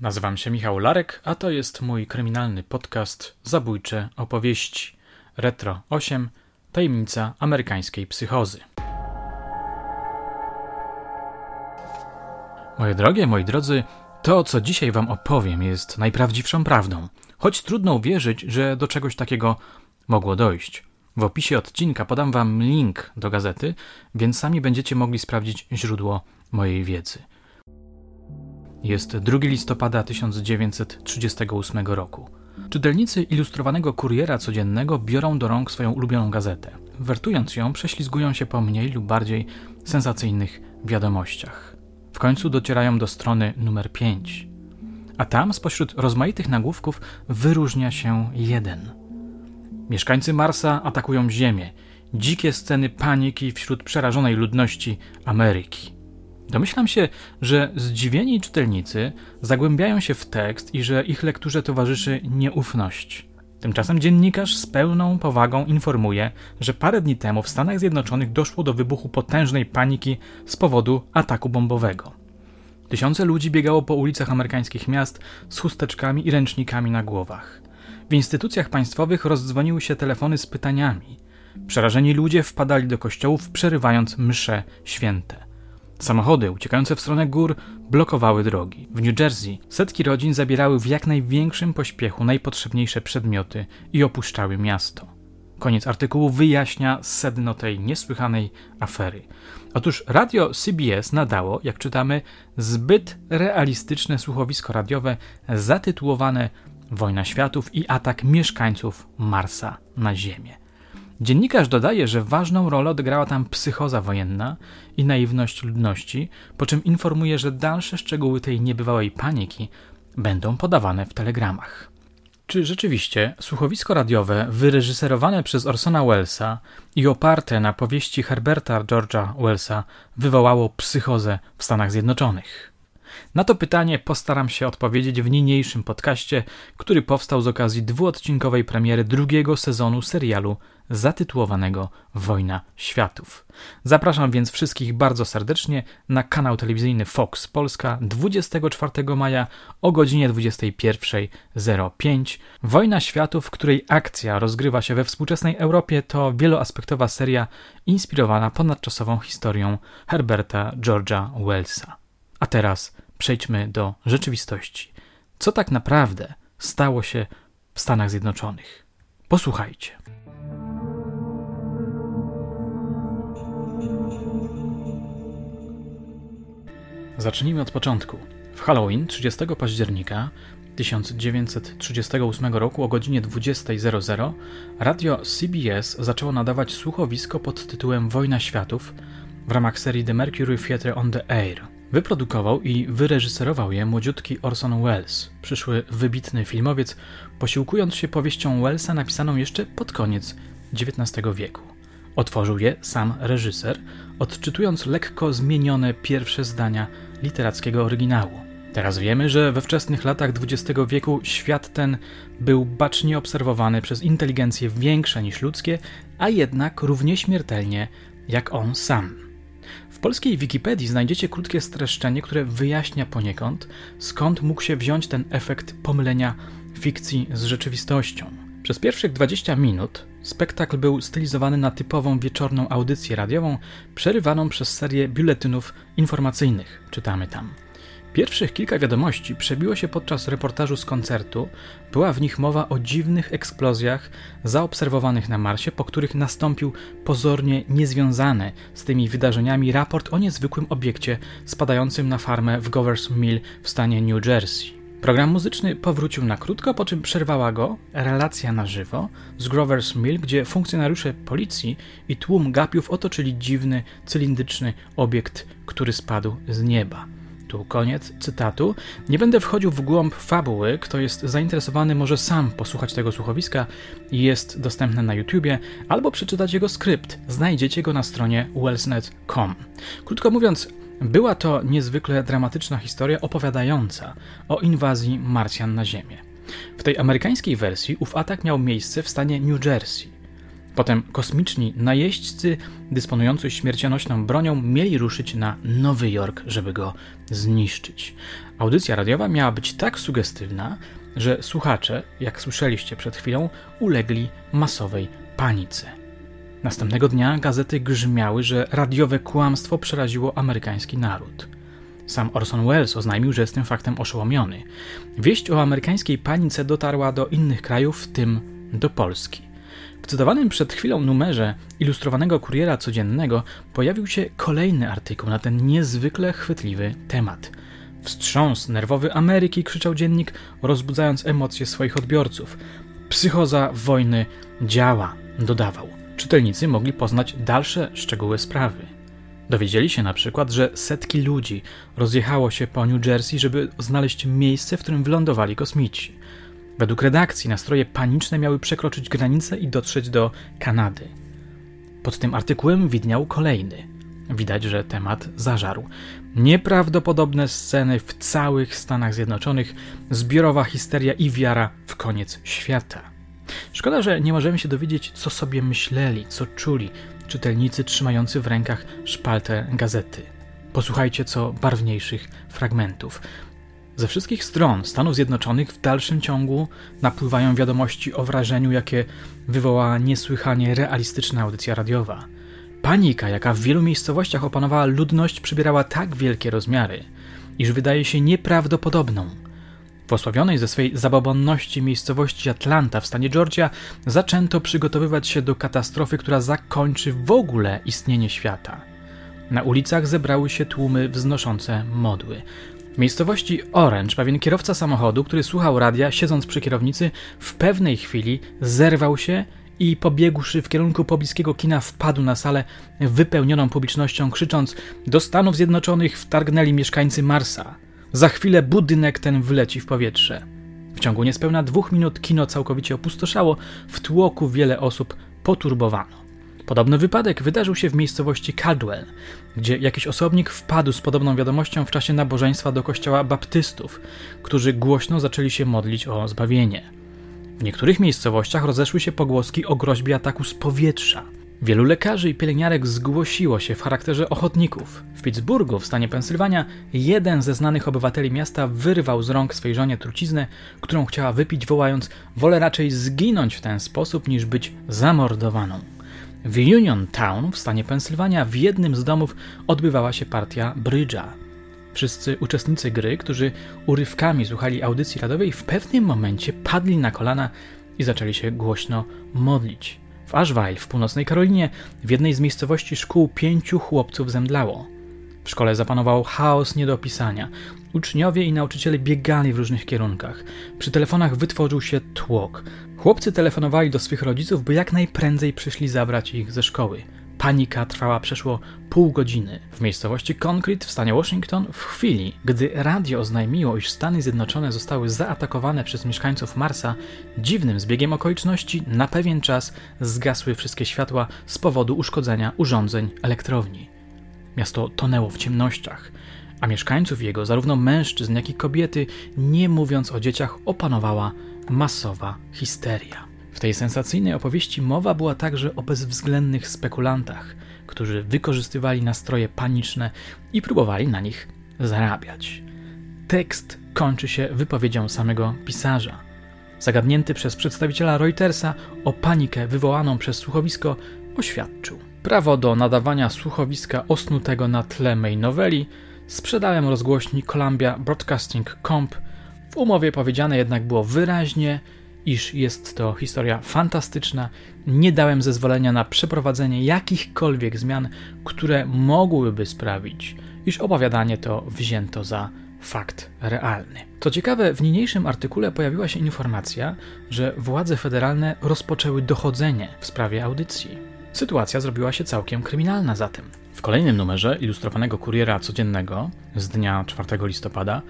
Nazywam się Michał Larek, a to jest mój kryminalny podcast Zabójcze opowieści Retro 8 Tajemnica amerykańskiej psychozy. Moje drogie, moi drodzy, to co dzisiaj wam opowiem jest najprawdziwszą prawdą, choć trudno uwierzyć, że do czegoś takiego mogło dojść. W opisie odcinka podam wam link do gazety, więc sami będziecie mogli sprawdzić źródło mojej wiedzy. Jest 2 listopada 1938 roku. Czytelnicy ilustrowanego kuriera codziennego biorą do rąk swoją ulubioną gazetę. Wertując ją, prześlizgują się po mniej lub bardziej sensacyjnych wiadomościach. W końcu docierają do strony numer 5. A tam spośród rozmaitych nagłówków wyróżnia się jeden. Mieszkańcy Marsa atakują Ziemię. Dzikie sceny paniki wśród przerażonej ludności Ameryki. Domyślam się, że zdziwieni czytelnicy zagłębiają się w tekst i że ich lekturze towarzyszy nieufność. Tymczasem dziennikarz z pełną powagą informuje, że parę dni temu w Stanach Zjednoczonych doszło do wybuchu potężnej paniki z powodu ataku bombowego. Tysiące ludzi biegało po ulicach amerykańskich miast z chusteczkami i ręcznikami na głowach. W instytucjach państwowych rozdzwoniły się telefony z pytaniami. Przerażeni ludzie wpadali do kościołów, przerywając msze święte. Samochody uciekające w stronę gór blokowały drogi. W New Jersey setki rodzin zabierały w jak największym pośpiechu najpotrzebniejsze przedmioty i opuszczały miasto. Koniec artykułu wyjaśnia sedno tej niesłychanej afery. Otóż radio CBS nadało, jak czytamy, zbyt realistyczne słuchowisko radiowe zatytułowane Wojna światów i atak mieszkańców Marsa na Ziemię. Dziennikarz dodaje, że ważną rolę odegrała tam psychoza wojenna i naiwność ludności, po czym informuje, że dalsze szczegóły tej niebywałej paniki będą podawane w telegramach. Czy rzeczywiście słuchowisko radiowe wyreżyserowane przez Orsona Wellesa i oparte na powieści Herberta George'a Wellsa wywołało psychozę w Stanach Zjednoczonych? Na to pytanie postaram się odpowiedzieć w niniejszym podcaście, który powstał z okazji dwuodcinkowej premiery drugiego sezonu serialu zatytułowanego Wojna Światów. Zapraszam więc wszystkich bardzo serdecznie na kanał telewizyjny Fox Polska 24 maja o godzinie 21.05. Wojna Światów, której akcja rozgrywa się we współczesnej Europie, to wieloaspektowa seria inspirowana ponadczasową historią Herberta George'a Wellsa. A teraz przejdźmy do rzeczywistości. Co tak naprawdę stało się w Stanach Zjednoczonych? Posłuchajcie. Zacznijmy od początku. W Halloween 30 października 1938 roku o godzinie 20.00 radio CBS zaczęło nadawać słuchowisko pod tytułem Wojna Światów w ramach serii The Mercury Theatre on the Air. Wyprodukował i wyreżyserował je młodziutki Orson Welles, przyszły wybitny filmowiec, posiłkując się powieścią Wellsa napisaną jeszcze pod koniec XIX wieku. Otworzył je sam reżyser, odczytując lekko zmienione pierwsze zdania literackiego oryginału. Teraz wiemy, że we wczesnych latach XX wieku świat ten był bacznie obserwowany przez inteligencje większe niż ludzkie, a jednak równie śmiertelnie jak on sam. W polskiej Wikipedii znajdziecie krótkie streszczenie, które wyjaśnia poniekąd, skąd mógł się wziąć ten efekt pomylenia fikcji z rzeczywistością. Przez pierwszych 20 minut spektakl był stylizowany na typową wieczorną audycję radiową, przerywaną przez serię biuletynów informacyjnych, czytamy tam. Pierwszych kilka wiadomości przebiło się podczas reportażu z koncertu. Była w nich mowa o dziwnych eksplozjach zaobserwowanych na Marsie, po których nastąpił pozornie niezwiązany z tymi wydarzeniami raport o niezwykłym obiekcie spadającym na farmę w Govers Mill w stanie New Jersey. Program muzyczny powrócił na krótko, po czym przerwała go relacja na żywo z Grover's Mill, gdzie funkcjonariusze policji i tłum gapiów otoczyli dziwny, cylindryczny obiekt, który spadł z nieba. Tu koniec cytatu. Nie będę wchodził w głąb fabuły. Kto jest zainteresowany, może sam posłuchać tego słuchowiska. Jest dostępne na YouTubie, albo przeczytać jego skrypt. Znajdziecie go na stronie wellsnet.com. Krótko mówiąc, była to niezwykle dramatyczna historia opowiadająca o inwazji Marsjan na Ziemię. W tej amerykańskiej wersji ów atak miał miejsce w stanie New Jersey. Potem kosmiczni najeźdźcy dysponujący śmiercionośną bronią mieli ruszyć na Nowy Jork, żeby go zniszczyć. Audycja radiowa miała być tak sugestywna, że słuchacze, jak słyszeliście przed chwilą, ulegli masowej panice. Następnego dnia gazety grzmiały, że radiowe kłamstwo przeraziło amerykański naród. Sam Orson Welles oznajmił, że jest tym faktem oszołomiony. Wieść o amerykańskiej panice dotarła do innych krajów, w tym do Polski. W cytowanym przed chwilą numerze ilustrowanego kuriera codziennego pojawił się kolejny artykuł na ten niezwykle chwytliwy temat. Wstrząs nerwowy Ameryki, krzyczał dziennik, rozbudzając emocje swoich odbiorców. Psychoza wojny działa, dodawał. Czytelnicy mogli poznać dalsze szczegóły sprawy. Dowiedzieli się na przykład, że setki ludzi rozjechało się po New Jersey, żeby znaleźć miejsce, w którym wylądowali kosmici. Według redakcji nastroje paniczne miały przekroczyć granicę i dotrzeć do Kanady. Pod tym artykułem widniał kolejny. Widać, że temat zażarł. Nieprawdopodobne sceny w całych Stanach Zjednoczonych, zbiorowa histeria i wiara w koniec świata. Szkoda, że nie możemy się dowiedzieć, co sobie myśleli, co czuli czytelnicy trzymający w rękach szpaltę gazety. Posłuchajcie co barwniejszych fragmentów. Ze wszystkich stron Stanów Zjednoczonych w dalszym ciągu napływają wiadomości o wrażeniu, jakie wywołała niesłychanie realistyczna audycja radiowa. Panika, jaka w wielu miejscowościach opanowała ludność, przybierała tak wielkie rozmiary, iż wydaje się nieprawdopodobną. W osławionej ze swej zabobonności miejscowości Atlanta w stanie Georgia zaczęto przygotowywać się do katastrofy, która zakończy w ogóle istnienie świata. Na ulicach zebrały się tłumy wznoszące modły. W miejscowości Orange pewien kierowca samochodu, który słuchał radia, siedząc przy kierownicy, w pewnej chwili zerwał się i pobiegłszy w kierunku pobliskiego kina wpadł na salę wypełnioną publicznością, krzycząc: Do Stanów Zjednoczonych wtargnęli mieszkańcy Marsa. Za chwilę budynek ten wleci w powietrze. W ciągu niespełna dwóch minut kino całkowicie opustoszało, w tłoku wiele osób poturbowano. Podobny wypadek wydarzył się w miejscowości Caldwell, gdzie jakiś osobnik wpadł z podobną wiadomością w czasie nabożeństwa do kościoła baptystów, którzy głośno zaczęli się modlić o zbawienie. W niektórych miejscowościach rozeszły się pogłoski o groźbie ataku z powietrza. Wielu lekarzy i pielęgniarek zgłosiło się w charakterze ochotników. W Pittsburghu, w stanie Pensylwania, jeden ze znanych obywateli miasta wyrwał z rąk swej żonie truciznę, którą chciała wypić, wołając: Wolę raczej zginąć w ten sposób, niż być zamordowaną. W Uniontown, w stanie Pensylwania, w jednym z domów odbywała się partia brydża. Wszyscy uczestnicy gry, którzy urywkami słuchali audycji radowej, w pewnym momencie padli na kolana i zaczęli się głośno modlić. W Asheville, w północnej Karolinie, w jednej z miejscowości szkół pięciu chłopców zemdlało. W szkole zapanował chaos nie do opisania. Uczniowie i nauczyciele biegali w różnych kierunkach. Przy telefonach wytworzył się tłok. Chłopcy telefonowali do swych rodziców, by jak najprędzej przyszli zabrać ich ze szkoły. Panika trwała przeszło pół godziny. W miejscowości Concrete w stanie Washington w chwili, gdy radio oznajmiło, iż Stany Zjednoczone zostały zaatakowane przez mieszkańców Marsa, dziwnym zbiegiem okoliczności na pewien czas zgasły wszystkie światła z powodu uszkodzenia urządzeń elektrowni. Miasto tonęło w ciemnościach, a mieszkańców jego, zarówno mężczyzn, jak i kobiety, nie mówiąc o dzieciach, opanowała masowa histeria. W tej sensacyjnej opowieści mowa była także o bezwzględnych spekulantach, którzy wykorzystywali nastroje paniczne i próbowali na nich zarabiać. Tekst kończy się wypowiedzią samego pisarza. Zagadnięty przez przedstawiciela Reutersa o panikę wywołaną przez słuchowisko, oświadczył: Prawo do nadawania słuchowiska osnutego na tle mej noweli sprzedałem rozgłośni Columbia Broadcasting Comp. W umowie powiedziane jednak było wyraźnie, iż jest to historia fantastyczna. Nie dałem zezwolenia na przeprowadzenie jakichkolwiek zmian, które mogłyby sprawić, iż opowiadanie to wzięto za fakt realny. Co ciekawe, w niniejszym artykule pojawiła się informacja, że władze federalne rozpoczęły dochodzenie w sprawie audycji. Sytuacja zrobiła się całkiem kryminalna zatem. W kolejnym numerze ilustrowanego kuriera codziennego z dnia 4 listopada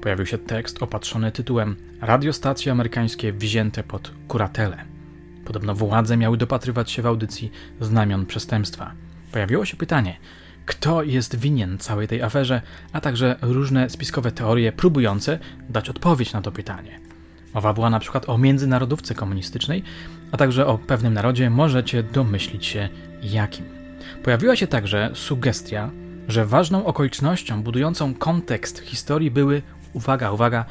pojawił się tekst opatrzony tytułem Radiostacje amerykańskie wzięte pod kuratelę. Podobno władze miały dopatrywać się w audycji znamion przestępstwa. Pojawiło się pytanie, kto jest winien całej tej aferze, a także różne spiskowe teorie próbujące dać odpowiedź na to pytanie. Mowa była na przykład o międzynarodówce komunistycznej, a także o pewnym narodzie możecie domyślić się jakim. Pojawiła się także sugestia, że ważną okolicznością budującą kontekst historii były, uwaga, uwaga,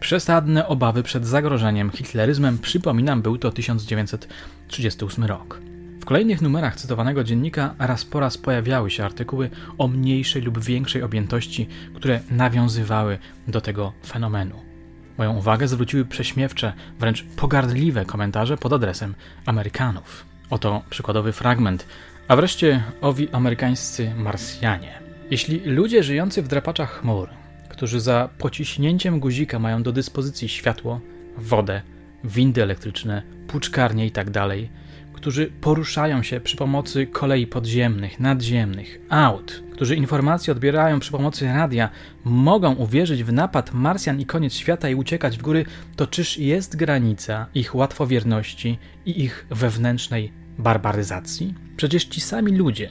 przesadne obawy przed zagrożeniem hitleryzmem. Przypominam, był to 1938 rok. W kolejnych numerach cytowanego dziennika raz po raz pojawiały się artykuły o mniejszej lub większej objętości, które nawiązywały do tego fenomenu. Moją uwagę zwróciły prześmiewcze, wręcz pogardliwe komentarze pod adresem Amerykanów. Oto przykładowy fragment. A wreszcie owi amerykańscy Marsjanie. Jeśli ludzie żyjący w drapaczach chmur, którzy za pociśnięciem guzika mają do dyspozycji światło, wodę, windy elektryczne, puczkarnie itd., tak którzy poruszają się przy pomocy kolei podziemnych, nadziemnych, aut, którzy informacje odbierają przy pomocy radia, mogą uwierzyć w napad Marsjan i koniec świata i uciekać w góry, to czyż jest granica ich łatwowierności i ich wewnętrznej barbaryzacji? Przecież ci sami ludzie,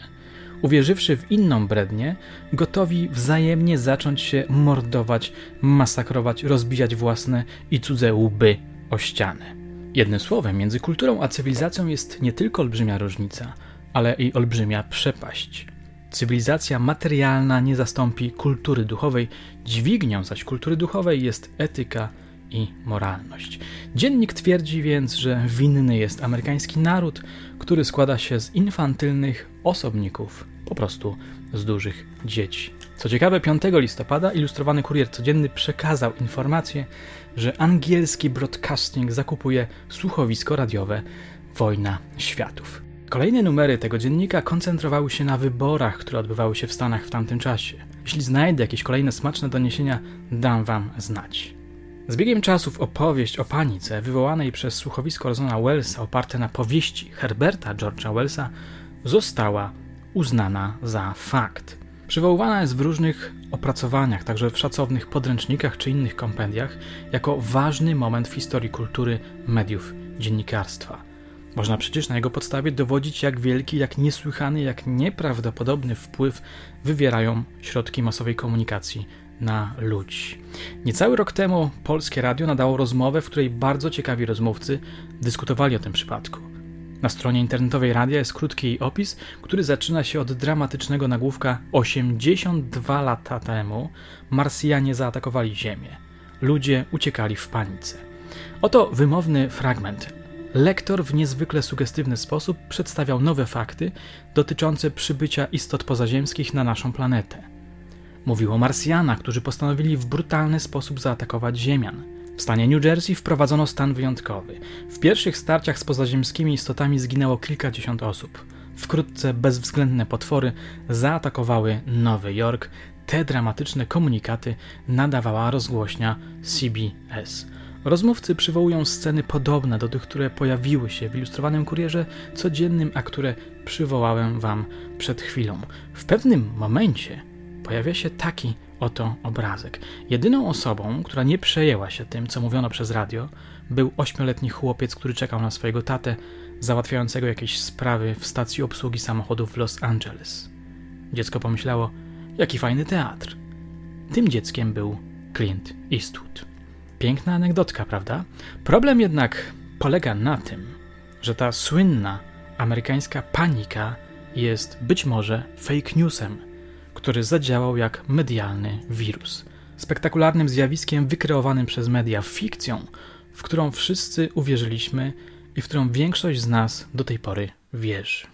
uwierzywszy w inną brednię, gotowi wzajemnie zacząć się mordować, masakrować, rozbijać własne i cudze łby o ścianę. Jednym słowem, między kulturą a cywilizacją jest nie tylko olbrzymia różnica, ale i olbrzymia przepaść. Cywilizacja materialna nie zastąpi kultury duchowej, dźwignią zaś kultury duchowej jest etyka i moralność. Dziennik twierdzi więc, że winny jest amerykański naród, który składa się z infantylnych osobników, po prostu z dużych dzieci. Co ciekawe, 5 listopada ilustrowany kurier codzienny przekazał informację, że angielski broadcasting zakupuje słuchowisko radiowe Wojna Światów. Kolejne numery tego dziennika koncentrowały się na wyborach, które odbywały się w Stanach w tamtym czasie. Jeśli znajdę jakieś kolejne smaczne doniesienia, dam wam znać. Z biegiem czasów opowieść o panice wywołanej przez słuchowisko Rosona Wellsa oparte na powieści Herberta George'a Wellsa została uznana za fakt. Przywoływana jest w różnych opracowaniach, także w szacownych podręcznikach czy innych kompendiach, jako ważny moment w historii kultury, mediów, dziennikarstwa. Można przecież na jego podstawie dowodzić, jak wielki, jak niesłychany, jak nieprawdopodobny wpływ wywierają środki masowej komunikacji na ludzi. Niecały rok temu polskie radio nadało rozmowę, w której bardzo ciekawi rozmówcy dyskutowali o tym przypadku. Na stronie internetowej radia jest krótki opis, który zaczyna się od dramatycznego nagłówka 82 lata temu Marsjanie zaatakowali Ziemię. Ludzie uciekali w panice. Oto wymowny fragment. Lektor w niezwykle sugestywny sposób przedstawiał nowe fakty dotyczące przybycia istot pozaziemskich na naszą planetę. Mówił o Marsjanach, którzy postanowili w brutalny sposób zaatakować Ziemian. W stanie New Jersey wprowadzono stan wyjątkowy. W pierwszych starciach z pozaziemskimi istotami zginęło kilkadziesiąt osób. Wkrótce bezwzględne potwory zaatakowały Nowy Jork. Te dramatyczne komunikaty nadawała rozgłośnia CBS. Rozmówcy przywołują sceny podobne do tych, które pojawiły się w ilustrowanym kurierze codziennym, a które przywołałem wam przed chwilą. W pewnym momencie pojawia się taki oto obrazek. Jedyną osobą, która nie przejęła się tym, co mówiono przez radio, był ośmioletni chłopiec, który czekał na swojego tatę, załatwiającego jakieś sprawy w stacji obsługi samochodów w Los Angeles. Dziecko pomyślało, jaki fajny teatr. Tym dzieckiem był Clint Eastwood. Piękna anegdotka, prawda? Problem jednak polega na tym, że ta słynna amerykańska panika jest być może fake newsem – który zadziałał jak medialny wirus. Spektakularnym zjawiskiem wykreowanym przez media, fikcją, w którą wszyscy uwierzyliśmy i w którą większość z nas do tej pory wierzy.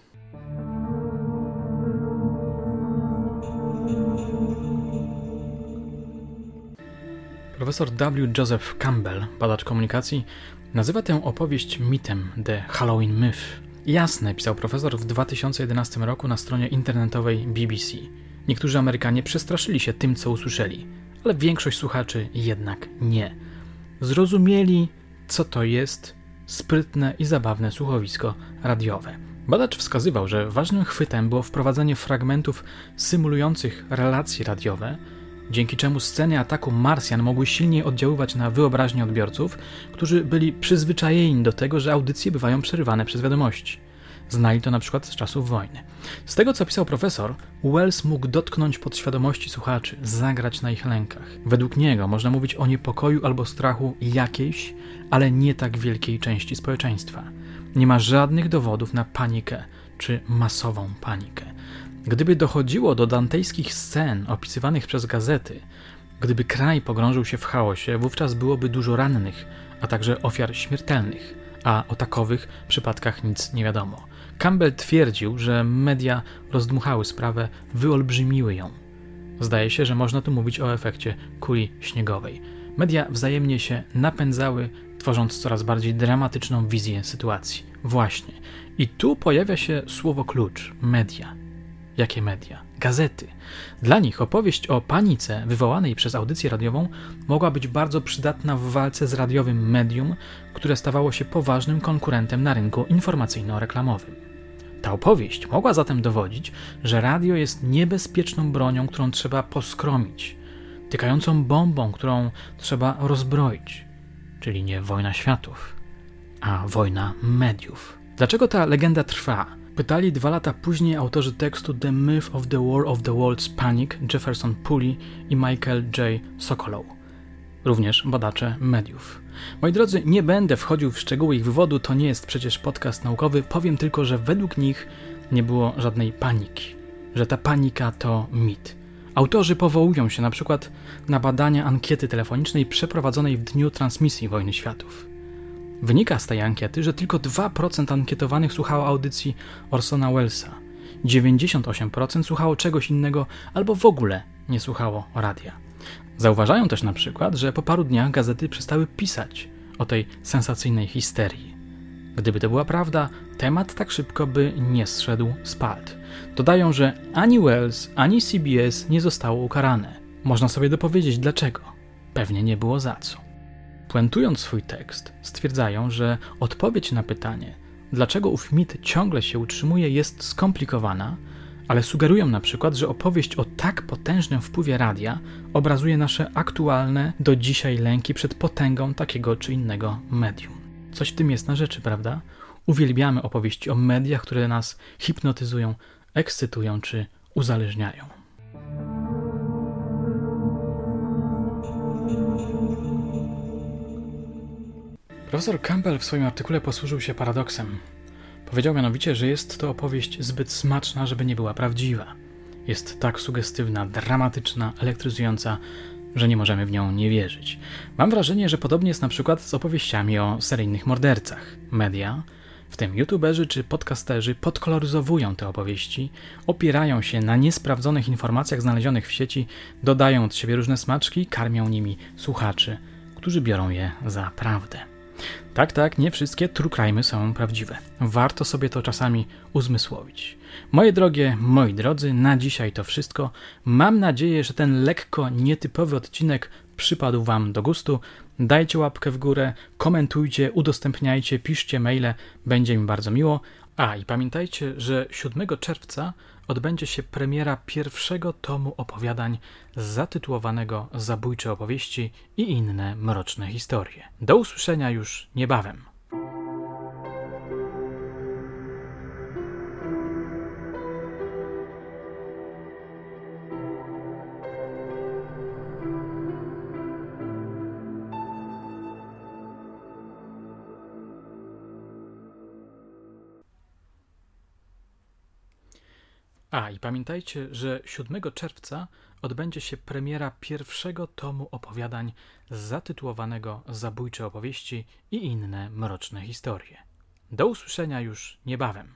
Profesor W. Joseph Campbell, badacz komunikacji, nazywa tę opowieść mitem The Halloween Myth. Jasne, pisał profesor w 2011 roku na stronie internetowej BBC. Niektórzy Amerykanie przestraszyli się tym, co usłyszeli, ale większość słuchaczy jednak nie. Zrozumieli, co to jest sprytne i zabawne słuchowisko radiowe. Badacz wskazywał, że ważnym chwytem było wprowadzenie fragmentów symulujących relacje radiowe, dzięki czemu sceny ataku Marsjan mogły silniej oddziaływać na wyobraźnię odbiorców, którzy byli przyzwyczajeni do tego, że audycje bywają przerywane przez wiadomości. Znali to na przykład z czasów wojny. Z tego, co pisał profesor, Wells mógł dotknąć podświadomości słuchaczy, zagrać na ich lękach. Według niego można mówić o niepokoju albo strachu jakiejś, ale nie tak wielkiej części społeczeństwa. Nie ma żadnych dowodów na panikę czy masową panikę. Gdyby dochodziło do dantejskich scen opisywanych przez gazety, gdyby kraj pogrążył się w chaosie, wówczas byłoby dużo rannych, a także ofiar śmiertelnych, a o takowych przypadkach nic nie wiadomo. Campbell twierdził, że media rozdmuchały sprawę, wyolbrzymiły ją. Zdaje się, że można tu mówić o efekcie kuli śniegowej. Media wzajemnie się napędzały, tworząc coraz bardziej dramatyczną wizję sytuacji. Właśnie. I tu pojawia się słowo klucz media. Jakie media? Gazety. Dla nich opowieść o panice wywołanej przez audycję radiową mogła być bardzo przydatna w walce z radiowym medium, które stawało się poważnym konkurentem na rynku informacyjno-reklamowym. Ta opowieść mogła zatem dowodzić, że radio jest niebezpieczną bronią, którą trzeba poskromić, tykającą bombą, którą trzeba rozbroić, czyli nie wojna światów, a wojna mediów. Dlaczego ta legenda trwa? Pytali dwa lata później autorzy tekstu The Myth of the War of the World's Panic Jefferson Pulley i Michael J. Sokolow, również badacze mediów. Moi drodzy, nie będę wchodził w szczegóły ich wywodu, to nie jest przecież podcast naukowy, powiem tylko, że według nich nie było żadnej paniki, że ta panika to mit. Autorzy powołują się na przykład na badania ankiety telefonicznej przeprowadzonej w dniu transmisji Wojny Światów. Wynika z tej ankiety, że tylko 2% ankietowanych słuchało audycji Orsona Wellesa. 98% słuchało czegoś innego albo w ogóle nie słuchało radia. Zauważają też na przykład, że po paru dniach gazety przestały pisać o tej sensacyjnej histerii. Gdyby to była prawda, temat tak szybko by nie zszedł z palt. Dodają, że ani Wells, ani CBS nie zostało ukarane. Można sobie dopowiedzieć dlaczego. Pewnie nie było za co. Puentując swój tekst, stwierdzają, że odpowiedź na pytanie, dlaczego ów mit ciągle się utrzymuje, jest skomplikowana, ale sugerują na przykład, że opowieść o tak potężnym wpływie radia obrazuje nasze aktualne do dzisiaj lęki przed potęgą takiego czy innego medium. Coś w tym jest na rzeczy, prawda? Uwielbiamy opowieści o mediach, które nas hipnotyzują, ekscytują czy uzależniają. Profesor Campbell w swoim artykule posłużył się paradoksem. Powiedział mianowicie, że jest to opowieść zbyt smaczna, żeby nie była prawdziwa. Jest tak sugestywna, dramatyczna, elektryzująca, że nie możemy w nią nie wierzyć. Mam wrażenie, że podobnie jest na przykład z opowieściami o seryjnych mordercach. Media, w tym youtuberzy czy podcasterzy, podkoloryzowują te opowieści, opierają się na niesprawdzonych informacjach znalezionych w sieci, dodają od siebie różne smaczki, karmią nimi słuchaczy, którzy biorą je za prawdę. Tak, tak, nie wszystkie true crime'y są prawdziwe. Warto sobie to czasami uzmysłowić. Moje drogie, moi drodzy, na dzisiaj to wszystko. Mam nadzieję, że ten lekko nietypowy odcinek przypadł Wam do gustu. Dajcie łapkę w górę, komentujcie, udostępniajcie, piszcie maile, będzie mi bardzo miło. A i pamiętajcie, że 7 czerwca odbędzie się premiera pierwszego tomu opowiadań zatytułowanego Zabójcze opowieści i inne mroczne historie. Do usłyszenia już niebawem. A i pamiętajcie, że 7 czerwca odbędzie się premiera pierwszego tomu opowiadań zatytułowanego Zabójcze opowieści i inne mroczne historie. Do usłyszenia już niebawem.